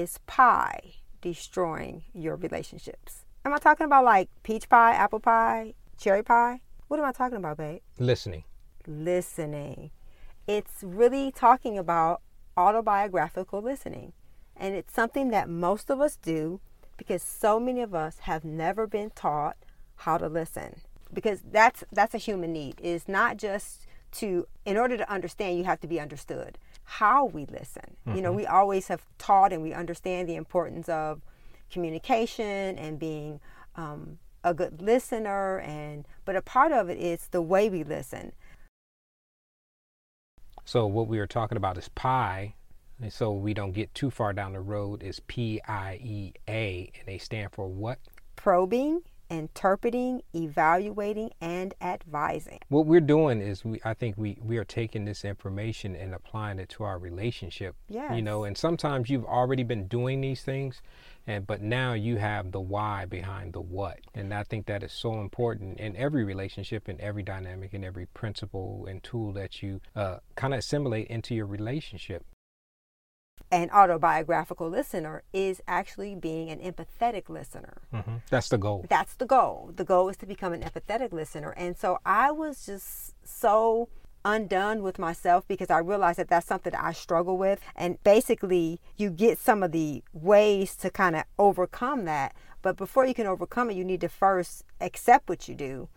is pie destroying your relationships? Am I talking about like peach pie, apple pie, cherry pie? What am I talking about, babe? Listening. Listening. It's really talking about autobiographical listening. And it's something that most of us do because so many of us have never been taught how to listen. Because that's that's a human need. It's not just to in order to understand you have to be understood. How we listen. Mm-hmm. You know, mm-hmm. we always have taught and we understand the importance of communication and being um, a good listener and but a part of it is the way we listen. So what we are talking about is pie and so we don't get too far down the road is P I E A, and they stand for what? Probing, interpreting, evaluating, and advising. What we're doing is we I think we we are taking this information and applying it to our relationship. Yeah. You know, and sometimes you've already been doing these things and but now you have the why behind the what. And I think that is so important in every relationship in every dynamic in every principle and tool that you uh, kind of assimilate into your relationship an autobiographical listener is actually being an empathetic listener. Mm-hmm. That's the goal. That's the goal. The goal is to become an empathetic listener. And so I was just so undone with myself because I realized that that's something that I struggle with. And basically, you get some of the ways to kind of overcome that. But before you can overcome it, you need to first accept what you do.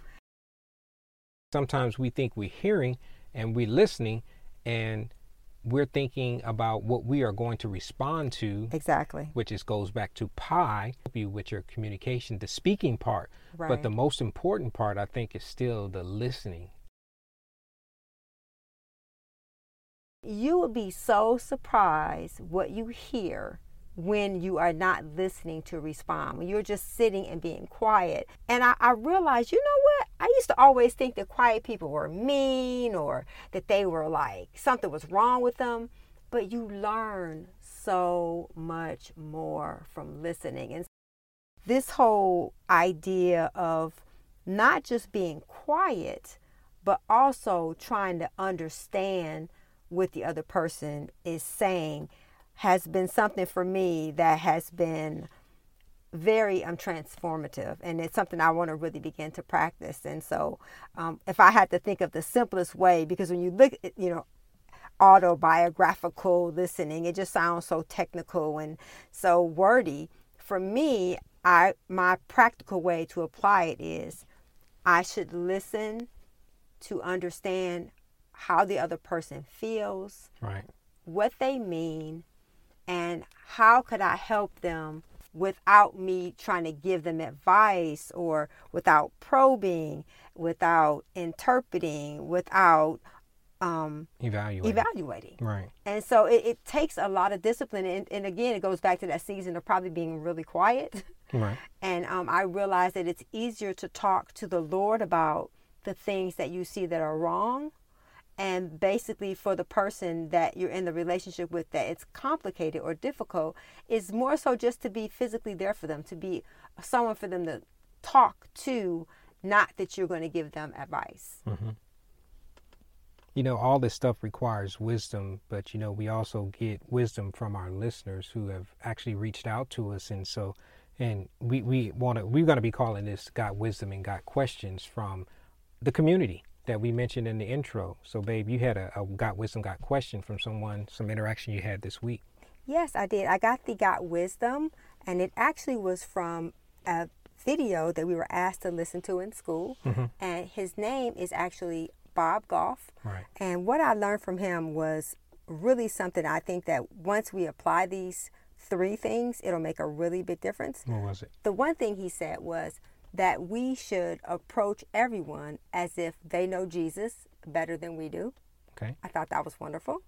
Sometimes we think we're hearing and we're listening, and we're thinking about what we are going to respond to. Exactly. Which is goes back to pie, you with your communication, the speaking part. Right. But the most important part, I think, is still the listening. You will be so surprised what you hear when you are not listening to respond, when you're just sitting and being quiet. And I, I realized, you know what? I used to always think that quiet people were mean or that they were like something was wrong with them. But you learn so much more from listening. And this whole idea of not just being quiet, but also trying to understand what the other person is saying has been something for me that has been very um, transformative and it's something i want to really begin to practice. And so um, if i had to think of the simplest way because when you look at you know autobiographical listening it just sounds so technical and so wordy. For me i my practical way to apply it is i should listen to understand how the other person feels right. what they mean and how could I help them without me trying to give them advice or without probing, without interpreting, without um, evaluating. evaluating. Right. And so it, it takes a lot of discipline. And, and, again, it goes back to that season of probably being really quiet. Right. And um, I realized that it's easier to talk to the Lord about the things that you see that are wrong and basically for the person that you're in the relationship with that it's complicated or difficult is more so just to be physically there for them to be someone for them to talk to not that you're going to give them advice mm-hmm. you know all this stuff requires wisdom but you know we also get wisdom from our listeners who have actually reached out to us and so and we, we want to we're going to be calling this got wisdom and got questions from the community that we mentioned in the intro. So, babe, you had a, a Got Wisdom, Got Question from someone, some interaction you had this week. Yes, I did. I got the Got Wisdom, and it actually was from a video that we were asked to listen to in school. Mm-hmm. And his name is actually Bob Goff. Right. And what I learned from him was really something I think that once we apply these three things, it'll make a really big difference. What was it? The one thing he said was, that we should approach everyone as if they know Jesus better than we do. Okay. I thought that was wonderful.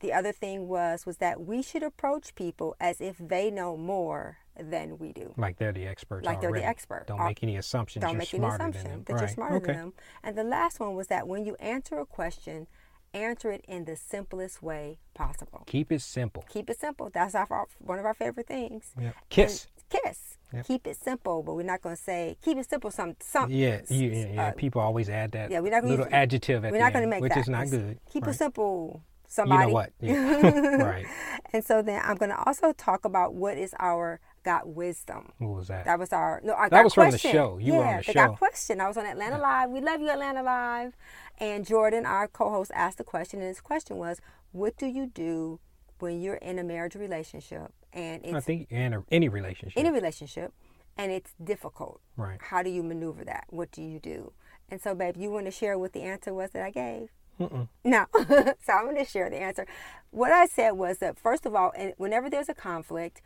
The other thing was was that we should approach people as if they know more than we do. Like they're the experts. Like already. they're the expert. Don't make any assumptions. Don't make any assumption that right. you're smarter okay. than them. And the last one was that when you answer a question, answer it in the simplest way possible. Keep it simple. Keep it simple. That's our one of our favorite things. Yep. Kiss. Kiss. Yep. Keep it simple, but we're not going to say keep it simple. Some some. Yeah, yeah, yeah. Uh, People always add that. Yeah, we're not gonna little use, adjective at We're not going to make which that. is not good. Keep right. it simple. somebody. You know what? Yeah. right. And so then I'm going to also talk about what is our got wisdom. What was that? That was our no. Our that was question. from the show. You yeah, were on the the show. got question. I was on Atlanta Live. We love you, Atlanta Live. And Jordan, our co-host, asked the question, and his question was, "What do you do when you're in a marriage relationship and it's I think in any relationship. any relationship and it's difficult? right. How do you maneuver that? What do you do?" And so, babe, you want to share what the answer was that I gave? Mm-mm. No. so I'm going to share the answer. What I said was that, first of all, whenever there's a conflict,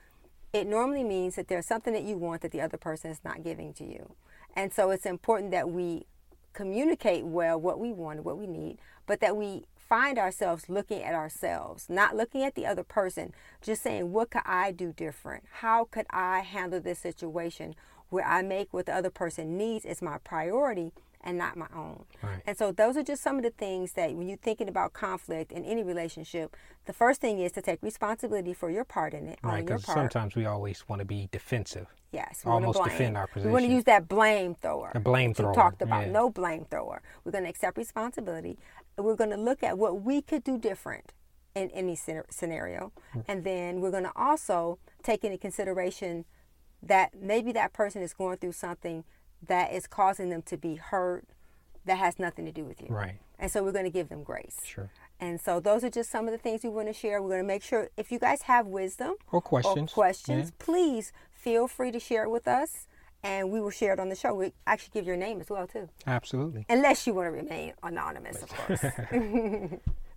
it normally means that there's something that you want that the other person is not giving to you. And so it's important that we communicate well what we want what we need, but that we find ourselves looking at ourselves, not looking at the other person, just saying, what could I do different? How could I handle this situation where I make what the other person needs as my priority and not my own? Right. And so those are just some of the things that when you're thinking about conflict in any relationship, the first thing is to take responsibility for your part in it, Right. Because sometimes we always want to be defensive. Yes, we almost blame. defend our position. We want to use that blame thrower. The blame thrower, talked about yeah. no blame thrower. We're going to accept responsibility. We're going to look at what we could do different in any scenario, Hmm. and then we're going to also take into consideration that maybe that person is going through something that is causing them to be hurt that has nothing to do with you. Right. And so we're going to give them grace. Sure. And so those are just some of the things we want to share. We're going to make sure if you guys have wisdom Or questions. or questions, please feel free to share it with us and we will share it on the show. We actually give your name as well too. Absolutely. Unless you want to remain anonymous, of course.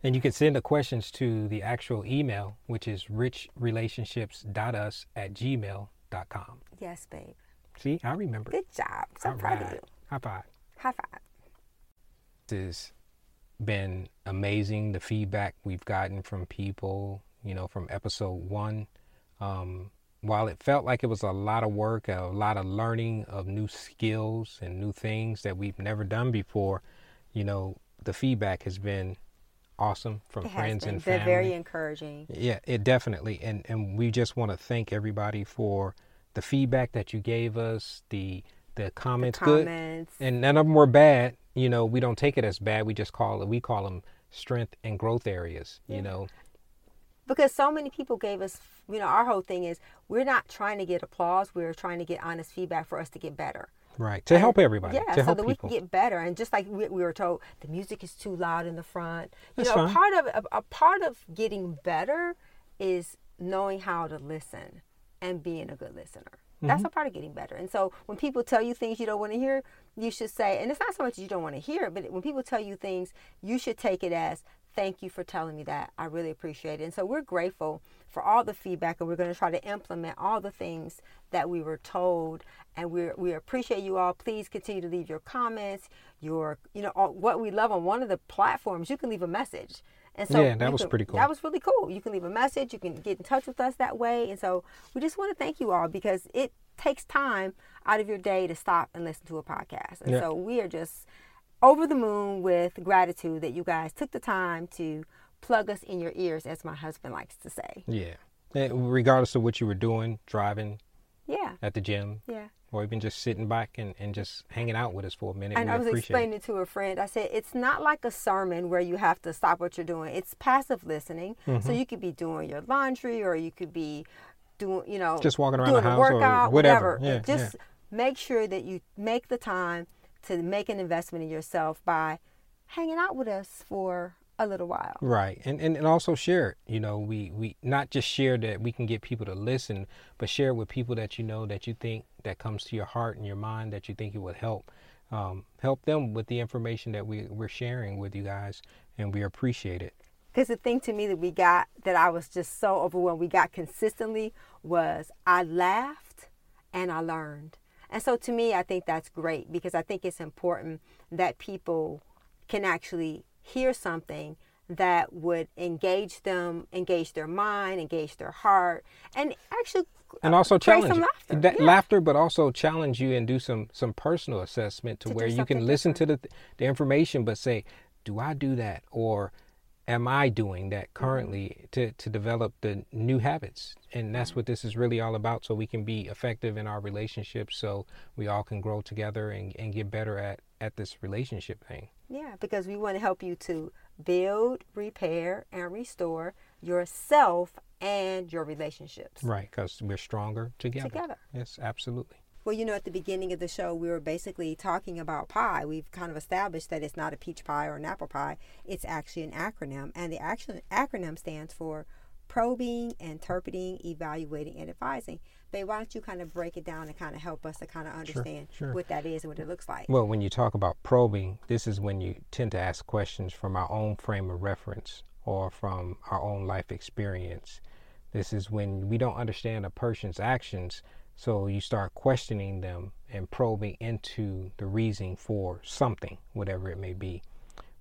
And you can send the questions to the actual email, which is richrelationships.us at gmail.com. yes, babe. See, I remember. Good job. So All proud of you. High five. High five. This has been amazing. The feedback we've gotten from people, you know, from episode one. Um, while it felt like it was a lot of work, a lot of learning of new skills and new things that we've never done before, you know, the feedback has been awesome from It has friends been and They're family. very encouraging. Yeah, it definitely, and and we just want to thank everybody for the feedback that you gave us, the the comments, good, Comments. and none of them were bad. You know, we don't take it as bad. We just call it, we call them strength and growth areas. You know, because so many people gave us you know our whole thing is we're not trying to get applause we're trying to get honest feedback for us to get better right? To help everybody, yeah to so help that we people. can get better and just like we, we were told the music is too loud in the front you That's know fine. part of a, a part of getting better is knowing how to listen and being a good listener. That's Mm-hmm. a part of getting better. And so when people tell you things you don't want to hear you should say and it's not so much you don't want to hear, but when people tell you things you should take it as thank you for telling me that. I really appreciate it. And so we're grateful for all the feedback and we're going to try to implement all the things that we were told. And we we appreciate you all. Please continue to leave your comments your you know all, what we love on one of the platforms. You can leave a message and so Yeah, that was can- pretty cool. that was really cool. You can leave a message you can get in touch with us that way. And so we just want to thank you all because it takes time out of your day to stop and listen to a podcast. And Yeah. so we are just over the moon with gratitude that you guys took the time to plug us in your ears as my husband likes to say. Yeah, And regardless of what you were doing, driving yeah at the gym, yeah or even just sitting back and, and just hanging out with us for a minute. And we I was appreciate it. explaining to a friend, I said, it's not like a sermon where you have to stop what you're doing. It's passive listening. Mm-hmm. So you could be doing your laundry or you could be doing, you know, Just walking around doing the a house or whatever. whatever. Yeah, just make sure that you make the time to make an investment in yourself by hanging out with us for a little while. Right. And, and and also share it. You know, we, we not just share that we can get people to listen, but share it with people that you know that you think that comes to your heart and your mind that you think it would help. Um, help them with the information that we, we're sharing with you guys and we appreciate it. Because the thing to me that we got that I was just so overwhelmed, we got consistently was I laughed and I learned. And so to me, I think that's great because I think it's important that people can actually hear something that would engage them, engage their mind, engage their heart, and actually And also challenge some laughter. that Yeah. laughter, but also challenge you and do some some personal assessment to, To where you can listen to the the information, but say, do I do that or am I doing that currently to to develop the new habits? And that's what this is really all about, so we can be effective in our relationships, so we all can grow together and and get better at at this relationship thing. Yeah, because we want to help you to build, repair, and restore yourself and your relationships. Right, because we're stronger together. Together. Yes, absolutely. Well, you know, at the beginning of the show, we were basically talking about pie. We've kind of established that it's not a peach pie or an apple pie. It's actually an acronym, and the action acronym stands for probing, interpreting, evaluating, and advising. But why don't you kind of break it down and kind of help us to kind of understand sure. what that is and what it looks like? Well, when you talk about probing, this is when you tend to ask questions from our own frame of reference or from our own life experience. This is when we don't understand a person's actions, so you start questioning them and probing into the reason for something, whatever it may be.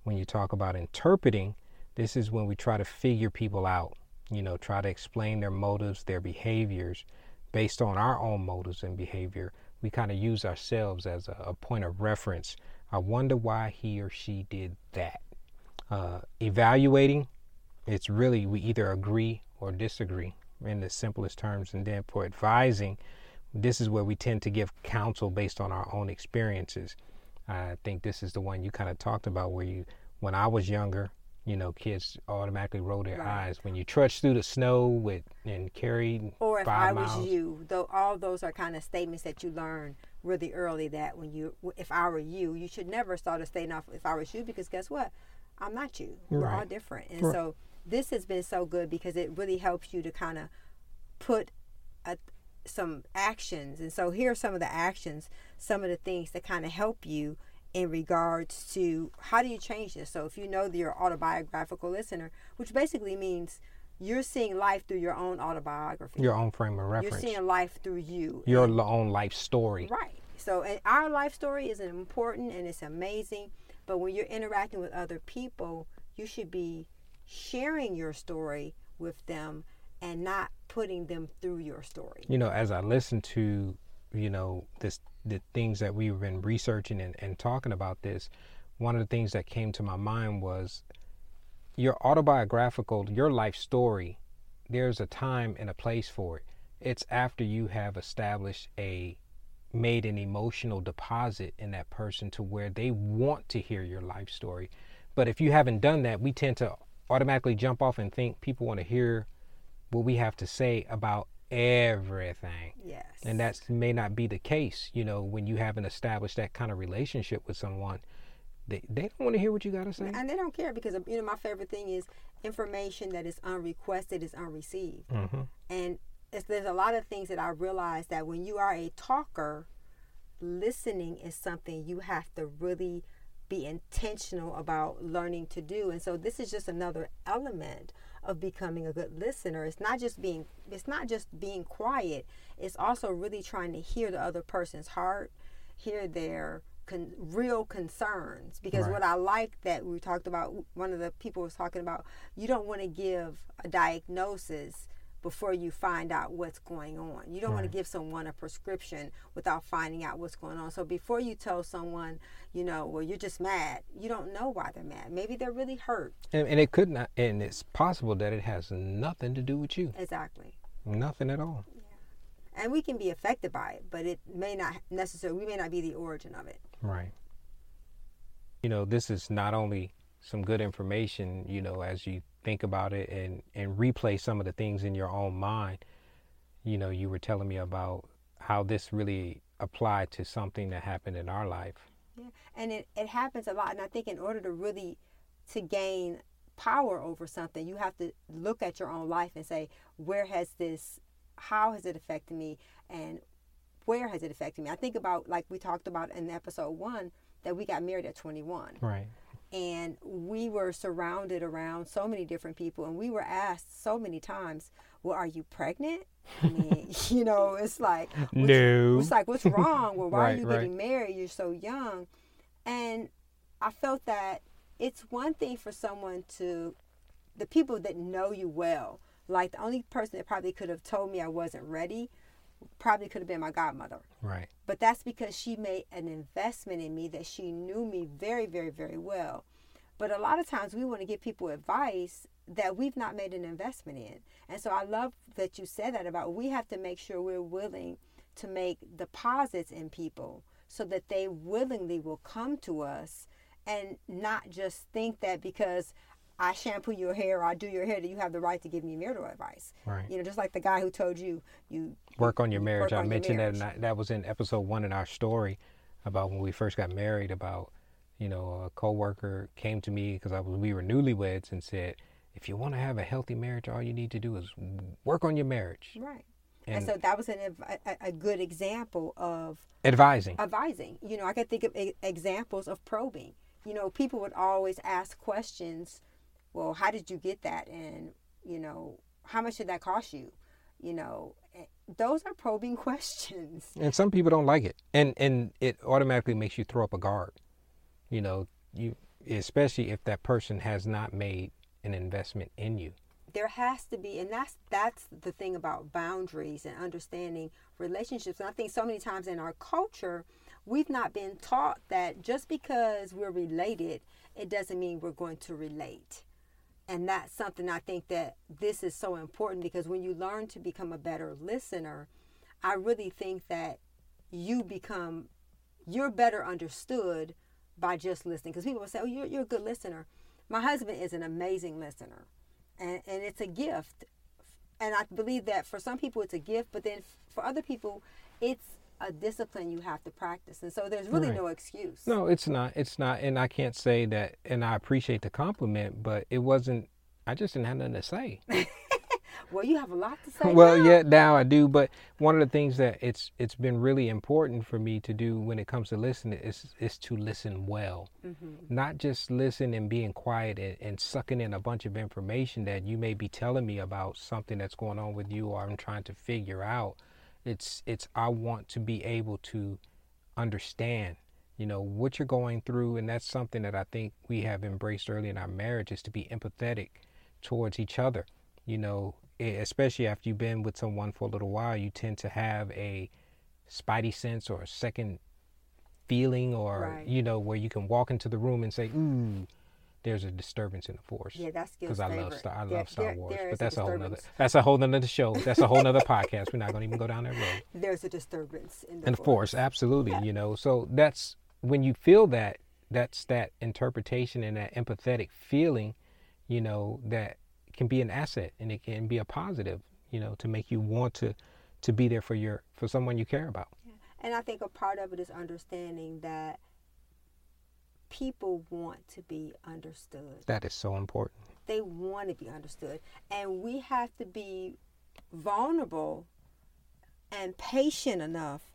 When you talk about interpreting, this is when we try to figure people out, you know, try to explain their motives, their behaviors based on our own motives and behavior. We kind of use ourselves as a, a, point of reference. I wonder why he or she did that. Uh, evaluating, it's really we either agree or disagree in the simplest terms. And then for advising, this is where we tend to give counsel based on our own experiences. I think this is the one you kind of talked about where you, when I was younger, you know, kids automatically roll their right. eyes when you trudge through the snow with and carried. Or if I miles. was you, though, all those are kind of statements that you learn really early. That when you, if I were you, you should never start a statement off. If I was you, because guess what, I'm not you. We're right. all different, and right. so this has been so good because it really helps you to kind of put a, some actions. And so here are some of the actions, some of the things that kind of help you in regards to how do you change this. So if you know that you're autobiographical listener, which basically means you're seeing life through your own autobiography. Your own frame of reference. You're seeing life through you. Your and, own life story. Right. So our life story is important and it's amazing. But when you're interacting with other people, you should be sharing your story with them and not putting them through your story. You know, as I listen to, you know, this the things that we've been researching and, and talking about this, one of the things that came to my mind was your autobiographical, your life story, there's a time and a place for it. It's after you have established a made an emotional deposit in that person to where they want to hear your life story. But if you haven't done that, we tend to automatically jump off and think people want to hear what we have to say about everything. Yes. And that may not be the case, you know, when you haven't established that kind of relationship with someone. They, they don't want to hear what you got to say. And they don't care because, you know, my favorite thing is information that is unrequested is unreceived. Mm-hmm. And there's a lot of things that I realize that when you are a talker, listening is something you have to really be intentional about learning to do. And so this is just another element of becoming a good listener. It's not just being it's not just being quiet. It's also really trying to hear the other person's heart, hear their con- real concerns. Because right. what I like that we talked about, one of the people was talking about, you don't want to give a diagnosis before you find out what's going on. You don't right. want to give someone a prescription without finding out what's going on. So before you tell someone, you know, well, you're just mad, you don't know why they're mad. Maybe they're really hurt. And, and it could not, and it's possible that it has nothing to do with you. Exactly. Nothing at all. Yeah. And we can be affected by it, but it may not necessarily, we may not be the origin of it. Right. You know, this is not only some good information, you know, as you think about it and, and replay some of the things in your own mind. You know, you were telling me about how this really applied to something that happened in our life. Yeah, and it, it happens a lot. And I think in order to really to gain power over something, you have to look at your own life and say, where has this, how has it affected me, and where has it affected me? I think about like we talked about in episode one that we got married at 21. Right and we were surrounded around so many different people and we were asked so many times well are you pregnant? I mean, you know it's like no. it's like what's wrong? Well why right, are you right. getting married? You're so young. And i felt that it's one thing for someone to the people that know you well like the only person that probably could have told me i wasn't ready probably could have been my godmother. Right. But that's because she made an investment in me that she knew me very, very, very well. But a lot of times we want to give people advice that we've not made an investment in. And so I love that you said that about we have to make sure we're willing to make deposits in people so that they willingly will come to us and not just think that because I shampoo your hair or I do your hair that you have the right to give me marital advice. Right. You know, just like the guy who told you you work on your marriage. work I your mentioned that, marriage. and I, that was in episode one in our story about when we first got married. About you know a coworker came to me because I was we were newlyweds and said, if you want to have a healthy marriage, all you need to do is work on your marriage. right. And, And, so that was an, a, a- good example of advising. advising. You know, I could think of examples of probing. You know, people would always ask questions. Well, how did you get that? And you know, how much did that cost you? You know, eh, those are probing questions. And some people don't like it, and and it automatically makes you throw up a guard. You know, you especially if that person has not made an investment in you. there has to be and that's that's the thing about boundaries and understanding relationships and i think so many times in our culture we've not been taught that just because we're related it doesn't mean we're going to relate and that's something i think that this is so important because when you learn to become a better listener i really think that you become you're better understood by just listening. Because people will say oh you're, you're a good listener. My husband is an amazing listener and, and it's a gift. And i believe that for some people it's a gift but then for other people it's a discipline you have to practice and so there's really Right. no excuse No, it's not. It's not. And I can't say that. And I appreciate the compliment, but it wasn't. I just didn't have nothing to say. well you have a lot to say well, now. yeah, now I do. But one of the things that it's it's been really important for me to do when it comes to listening is is to listen well, Mm-hmm. not just listen and being quiet and, and sucking in a bunch of information that you may be telling me about something that's going on with you or I'm trying to figure out. It's it's I want to be able to understand you know what you're going through and that's something that i think we have embraced early in our marriage is to be empathetic towards each other you know especially after you've been with someone for a little while you tend to have a spidey sense or a second feeling or Right. you know where you can walk into the room and say ooh there's a disturbance in the force yeah that's because I love Star. I There- love Star there- Wars, but that's a whole nother. That's a whole nother show. That's a whole nother podcast. We're not going to even go down that road. there's a disturbance in the And force. force, absolutely. You know, so that's when you feel that. That's that interpretation and that empathetic feeling. You know, that can be an asset and it can be a positive. You know, to make you want to to be there for your for someone you care about. and i think a part of it is understanding that people want to be understood. That is so important. they want to be understood. And we have to be vulnerable and patient enough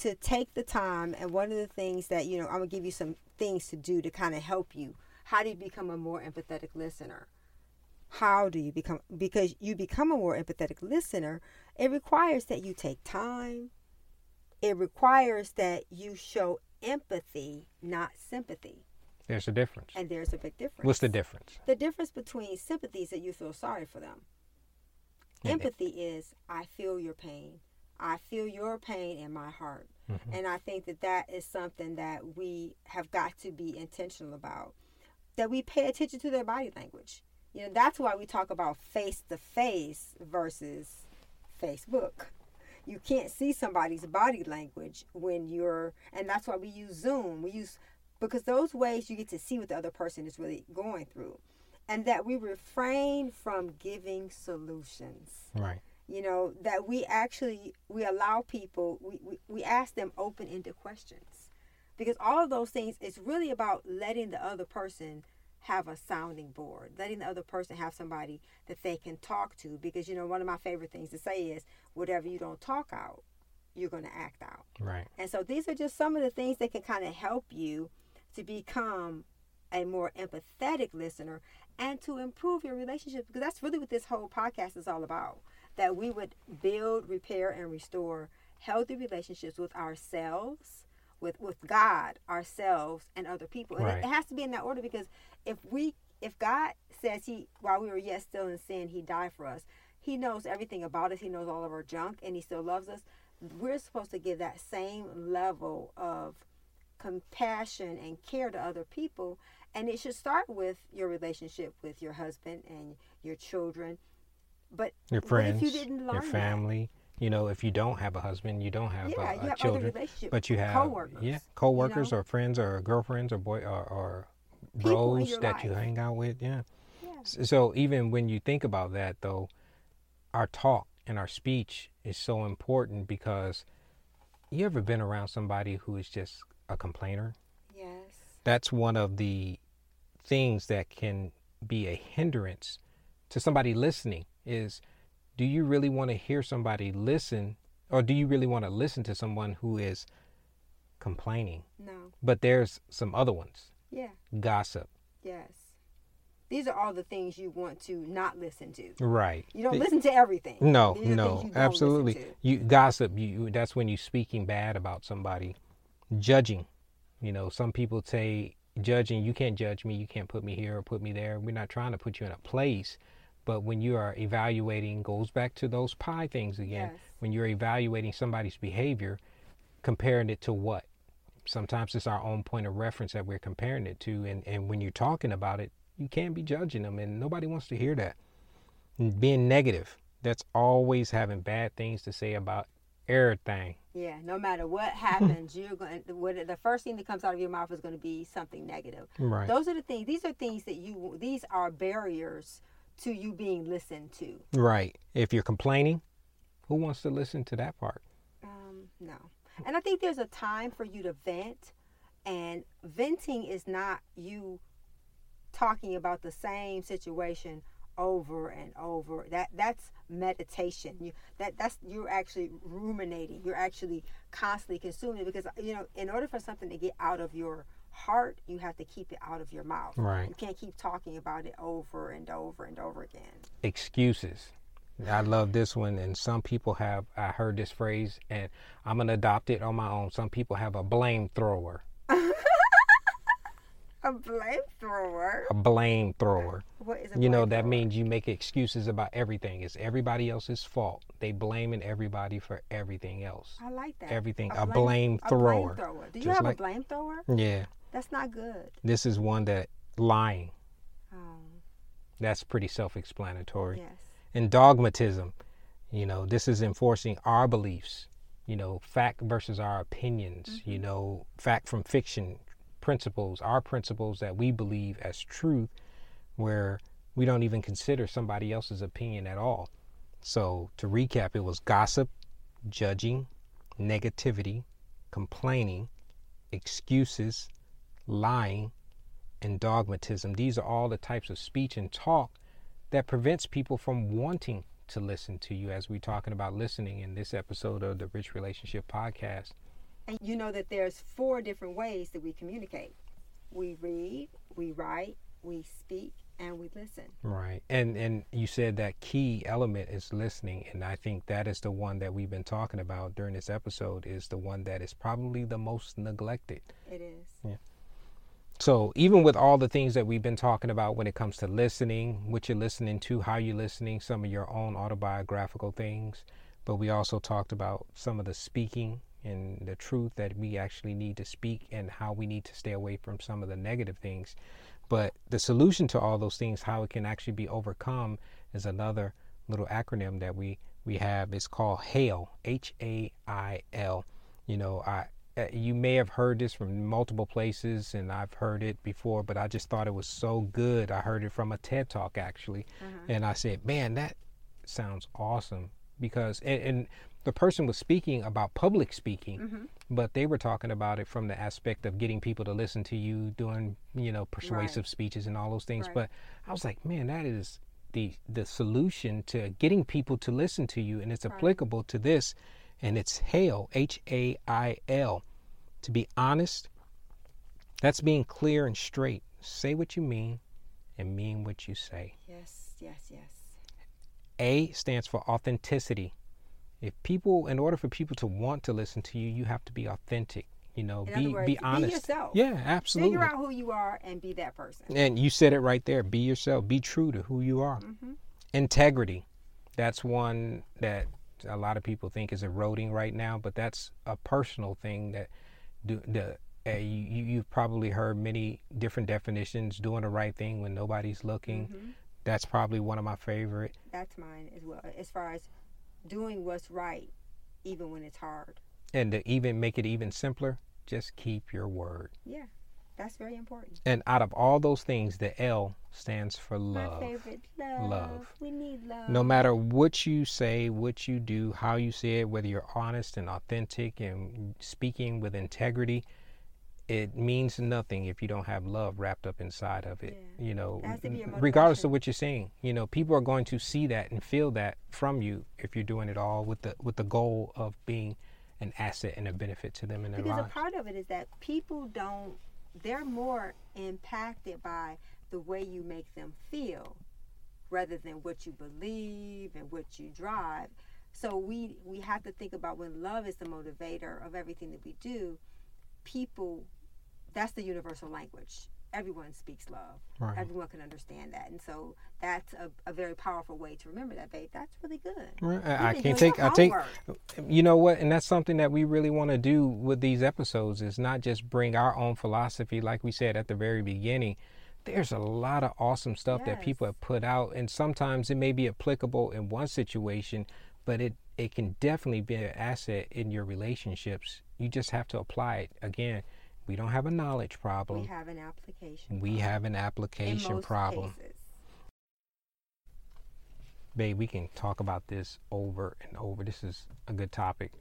to take the time. And one of the things that you know i'm gonna give you some things to do to kind of help you. How do you become a more empathetic listener? How do you become because you become a more empathetic listener it requires that you take time. It requires that you show empathy not sympathy There's a difference. and there's a big difference What's the difference? the difference between sympathy is that you feel sorry for them. Empathy is I feel your pain. I feel your pain in my heart. Mhm. And I think that that is something that we have got to be intentional about. That we pay attention to their body language. You know, that's why we talk about face to face versus Facebook. You can't see somebody's body language when you're, and that's why we use Zoom. We use, because those ways you get to see what the other person is really going through. And that we refrain from giving solutions Right. you know that we actually we allow people we, we, we ask them open-ended questions because all of those things it's really about letting the other person have a sounding board letting the other person have somebody that they can talk to because you know one of my favorite things to say is whatever you don't talk out you're going to act out Right. and so these are just some of the things that can kind of help you to become a more empathetic listener and to improve your relationship because that's really what this whole podcast is all about. That we would build, repair, and restore healthy relationships with ourselves, with with God, ourselves, and other people. And Right. it, it has to be in that order because if we if God says he while we were yet still in sin, he died for us, he knows everything about us, he knows all of our junk, and he still loves us. We're supposed to give that same level of compassion and care to other people and it should start with your relationship with your husband and your children but Your friends, if you didn't learn your that? family, You know, if you don't have a husband, you don't have, yeah, uh, you have other children, but you have coworkers. yeah, coworkers know? or friends or girlfriends or boy or, or bros that you hang out with. Yeah. Yeah. So even when you think about that, though, our talk and our speech is so important because you ever been around somebody who is just a complainer? Yes. That's one of the things that can be a hindrance to somebody listening is do you really want to hear somebody listen or do you really want to listen to someone who is complaining? No. But there's some other ones. Yeah. Gossip. Yes. These are all the things you want to not listen to. Right. You don't listen to everything. No, These are things no, absolutely. You gossip. You that's when you're speaking bad about somebody, judging. You know, some people say judging. You can't judge me. You can't put me here or put me there. We're not trying to put you in a place, but when you are evaluating, goes back to those pie things again. Yes. When you're evaluating somebody's behavior, comparing it to what? Sometimes it's our own point of reference that we're comparing it to, and and when you're talking about it, you can't be judging them, and nobody wants to hear that and being negative. That's always having bad things to say about everything. Yeah, no matter what happens, you're going. What the first thing that comes out of your mouth is going to be something negative. Right. Those are the things. These are things that you. These are barriers to you being listened to. Right. If you're complaining, who wants to listen to that part? Um, no, and I think there's a time for you to vent, and venting is not you talking about the same situation over and over. That that's meditation. You that that's you're actually ruminating. You're actually constantly consuming it because you know in order for something to get out of your heart, you have to keep it out of your mouth. Right. You can't keep talking about it over and over and over again. Excuses. I love this one, and some people have. I heard this phrase, and I'm gonna adopt it on my own. Some people have a blame thrower. A blame thrower? A blame thrower. What is a You know that flamethrower? means you make excuses about everything. It's everybody else's fault. They blaming everybody for everything else. I like that. Everything. A blame thrower. A flamethrower. Do you Just have like- a flamethrower? Yeah. That's not good. This is one that lying. Oh, That's pretty self-explanatory. yes. And dogmatism. You know, this is enforcing our beliefs, you know, fact versus our opinions, you mm-hmm. know, fact from fiction, principles, our principles that we believe as truth, where we don't even consider somebody else's opinion at all. So, to recap, it was gossip, judging, negativity, complaining, excuses, lying, and dogmatism. These are all the types of speech and talk that prevents people from wanting to listen to you as we're talking about listening in this episode of the Rich Relationship Podcast. And you know that there's four different ways that we communicate. We read, we write, we speak, and we listen. Right. And and you said that key element is listening and I think that is the one that we've been talking about during this episode is the one that is probably the most neglected. It is. So even with all the things that we've been talking about when it comes to listening, what you're listening to, how you're listening, some of your own autobiographical things, but we also talked about some of the speaking and the truth that we actually need to speak and how we need to stay away from some of the negative things. But the solution to all those things, how it can actually be overcome, is another little acronym that we we have. It's called HAIL, H A I L. You know, I Uh, you may have heard this from multiple places, and I've heard it before, but I just thought it was so good. I heard it from a TED Talk actually, mm-hmm. and I said, "Man, that sounds awesome." Because and, and the person was speaking about public speaking, mm-hmm. but they were talking about it from the aspect of getting people to listen to you, doing you know persuasive speeches and all those things. Right. But I was like, man, that is the the solution to getting people to listen to you, and it's applicable to this, and it's hail, H A I L, to be honest. That's being clear and straight. Say what you mean, and mean what you say. Yes, yes, yes. A stands for authenticity. If people, in order for people to want to listen to you, you have to be authentic. You know, In be words, be be honest. yourself. Yeah, absolutely. Figure out who you are and be that person. And you said it right there. Be yourself. Be true to who you are. Mm-hmm. Integrity. That's one that a lot of people think is eroding right now, but that's a personal thing that do the. Uh, you, you you've probably heard many different definitions. Doing the right thing when nobody's looking. Mhm. That's probably one of my favorite. That's mine as well. As far as doing what's right even when it's hard. And to even make it even simpler, just keep your word. Yeah. That's very important. And out of all those things, the L stands for love. My favorite, love. Love. We need love. No matter what you say, what you do, how you say it, whether you're honest and authentic and speaking with integrity, it means nothing if you don't have love wrapped up inside of it. Yeah. You know, It has to be your regardless of what you're saying, you know, people are going to see that and feel that from you if you're doing it all with the with the goal of being an asset and a benefit to them in their because a part of it is that people don't they're more impacted by the way you make them feel rather than what you believe and what you drive. So we we have to think about when love is the motivator of everything that we do people that's the universal language everyone speaks love Right. everyone can understand that and so that's a, a very powerful way to remember that babe that's really good Right. I can't take. I homework. You know what? And that's something that we really want to do with these episodes is not just bring our own philosophy, like we said at the very beginning. There's a lot of awesome stuff that people have put out, and sometimes it may be applicable in one situation, but it it can definitely be an asset in your relationships. You just have to apply it. Again, we don't have a knowledge problem. we have an application We have an application problem. cases. Babe, we can talk about this over and over. This is a good topic.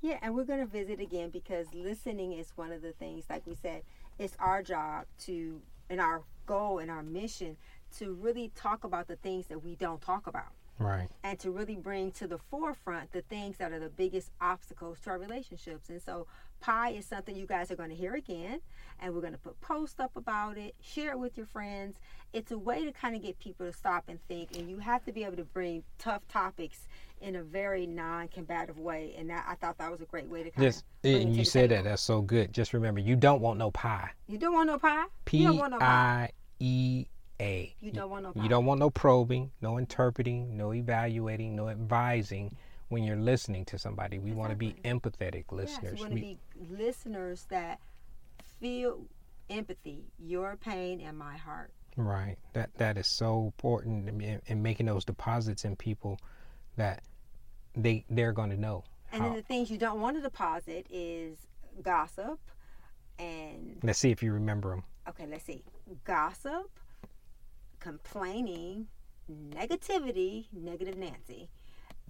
Yeah, and we're going to visit again because listening is one of the things, like we said, it's our job to, and our goal and our mission to really talk about the things that we don't talk about Right. and to really bring to the forefront the things that are the biggest obstacles to our relationships. And so, pie is something you guys are going to hear again, and we're going to put posts up about it, share it with your friends. It's a way to kind of get people to stop and think, and you have to be able to bring tough topics in a very non-combative way. And that I thought that was a great way to kind Just of and you said that that's so good. Just remember, you don't want no pie. You don't want no pie. P you don't want no pie. I E A. You don't want no pie. You don't want no probing, no interpreting, no evaluating, no advising when you're listening to somebody. We want to be empathetic Yes, listeners. you want to be listeners that feel empathy, your pain and my heart. Right. That that is so important in, in making those deposits in people that they they're going to know. And how. then the things you don't want to deposit is gossip and Let's see if you remember them. okay, let's see. Gossip, complaining, negativity, negative Nancy.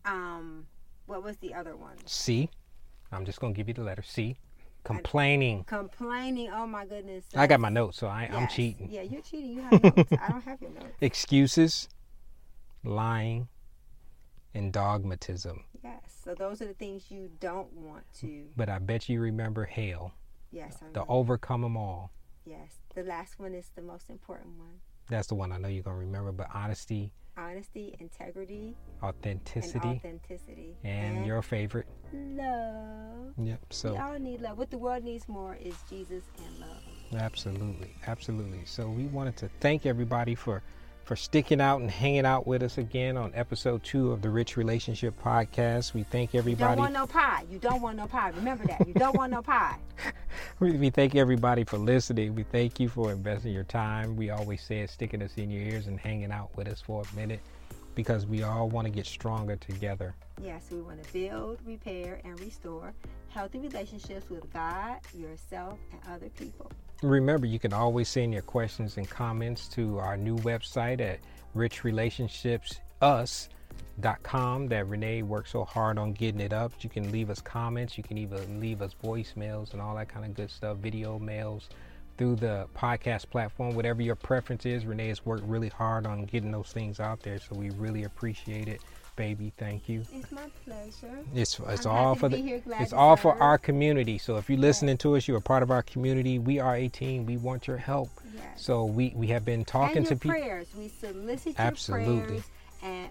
Um what was the other one? C. I'm just going to give you the letter C. Complaining. Complaining. Oh my goodness. I got my notes, so I, I'm cheating. Yeah, you're cheating. You have notes. I don't have your notes. Excuses, lying, and dogmatism. Yes. So those are the things you don't want to. But I bet you remember HAIL, Yes. I the overcome them all. Yes. The last one is the most important one. That's the one I know you're going to remember. But honesty, Honesty, integrity, authenticity, and authenticity. and your favorite. love. Yep. So we all need love. What the world needs more is Jesus and love. absolutely, absolutely. So we wanted to thank everybody for for sticking out and hanging out with us again on episode two of the Rich Relationship Podcast. We thank everybody. You don't want no pie. You don't want no pie. Remember that. You don't want no pie. We, we thank everybody for listening. We thank you for investing your time. We always say it, sticking us in your ears and hanging out with us for a minute because we all want to get stronger together. Yes, we want to build, repair, and restore healthy relationships with God, yourself, and other people. Remember, you can always send your questions and comments to our new website at richrelationshipsus.com that Renee worked so hard on getting it up. You can leave us comments, you can even leave us voicemails and all that kind of good stuff, video mails through the podcast platform, whatever your preference is. Renee has worked really hard on getting those things out there, so we really appreciate it. Baby, thank you. It's my pleasure. It's it's I'm all for the it's all for our community. So if you're listening to us, you're a part of our community. We are a team. We want your help. Yes. So we we have been talking to people. prayers. We solicit your Absolutely. prayers, and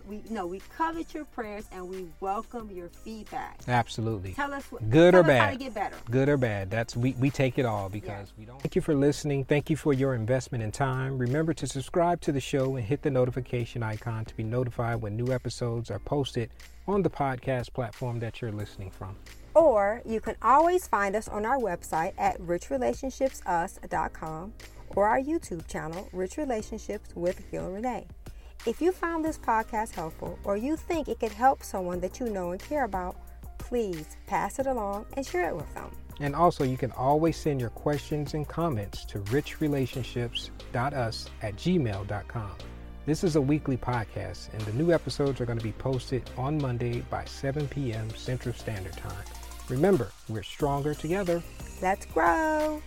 we no, we covet your prayers, and we welcome your feedback. Absolutely. Tell us what, Good tell or us how to bad. get better. Good or bad, that's we, we take it all because we don't. Thank you for listening. Thank you for your investment in time. Remember to subscribe to the show and hit the notification icon to be notified when new episodes are posted on the podcast platform that you're listening from. Or you can always find us on our website at richrelationshipsus.com or our YouTube channel, Rich Relationships with Gil Renee. If you found this podcast helpful or you think it could help someone that you know and care about, please pass it along and share it with them. And also, you can always send your questions and comments to richrelationships.us at gmail.com. This is a weekly podcast, and the new episodes are going to be posted on Monday by 7 p.m. Central Standard Time. Remember, we're stronger together. Let's grow.